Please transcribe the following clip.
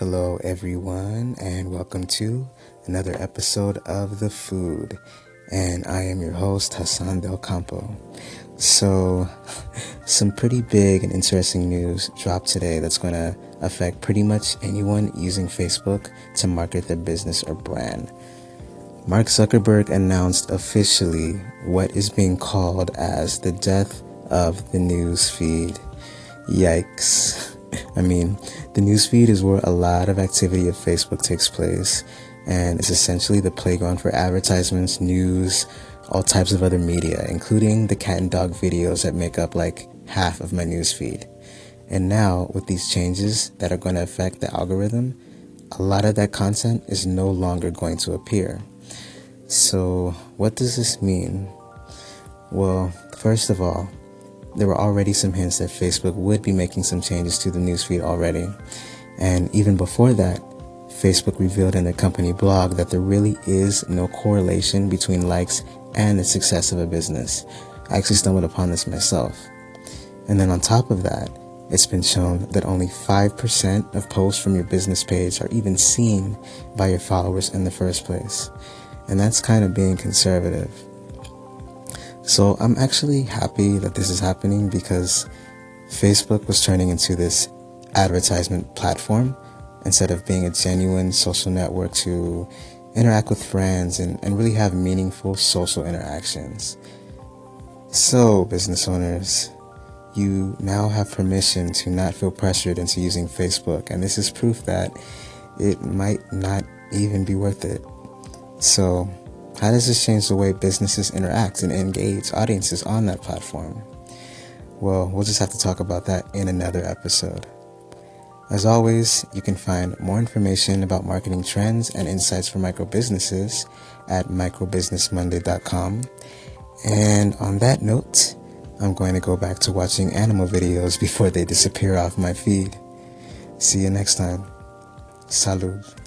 Hello, everyone, and welcome to another episode of The Food. And I am your host, Hassan Del Campo. So, some pretty big and interesting news dropped today that's going to affect pretty much anyone using Facebook to market their business or brand. Mark Zuckerberg announced officially what is being called as the death of the news feed. Yikes. I mean, the newsfeed is where a lot of activity of Facebook takes place, and it's essentially the playground for advertisements, news, all types of other media, including the cat and dog videos that make up like half of my newsfeed. And now, with these changes that are going to affect the algorithm, a lot of that content is no longer going to appear. So, what does this mean? Well, first of all, there were already some hints that Facebook would be making some changes to the newsfeed already. And even before that, Facebook revealed in a company blog that there really is no correlation between likes and the success of a business. I actually stumbled upon this myself. And then on top of that, it's been shown that only 5% of posts from your business page are even seen by your followers in the first place. And that's kind of being conservative. So I'm actually happy that this is happening because Facebook was turning into this advertisement platform instead of being a genuine social network to interact with friends and, and really have meaningful social interactions. So, business owners, you now have permission to not feel pressured into using Facebook, and this is proof that it might not even be worth it. So, how does this change the way businesses interact and engage audiences on that platform? Well, we'll just have to talk about that in another episode. As always, you can find more information about marketing trends and insights for micro businesses at microbusinessmonday.com. And on that note, I'm going to go back to watching animal videos before they disappear off my feed. See you next time. Salud.